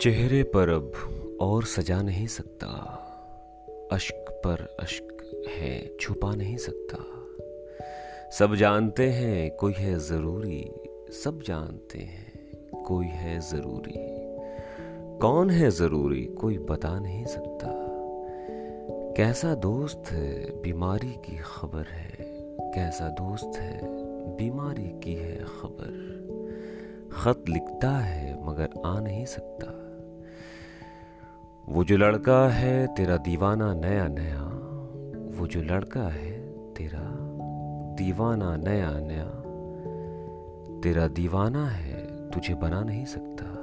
चेहरे पर अब और सजा नहीं सकता। अश्क पर अश्क है, छुपा नहीं सकता। सब जानते हैं, कोई है ज़रूरी। सब जानते हैं, कोई है ज़रूरी। कौन है ज़रूरी, कोई बता नहीं सकता। कैसा दोस्त है, बीमारी की खबर है। कैसा दोस्त है, बीमारी की है खबर। खत लिखता है, मगर आ नहीं सकता। वो जो लड़का है तेरा दीवाना नया नया, वो जो लड़का है तेरा दीवाना नया नया, तेरा दीवाना है तुझे बना नहीं सकता।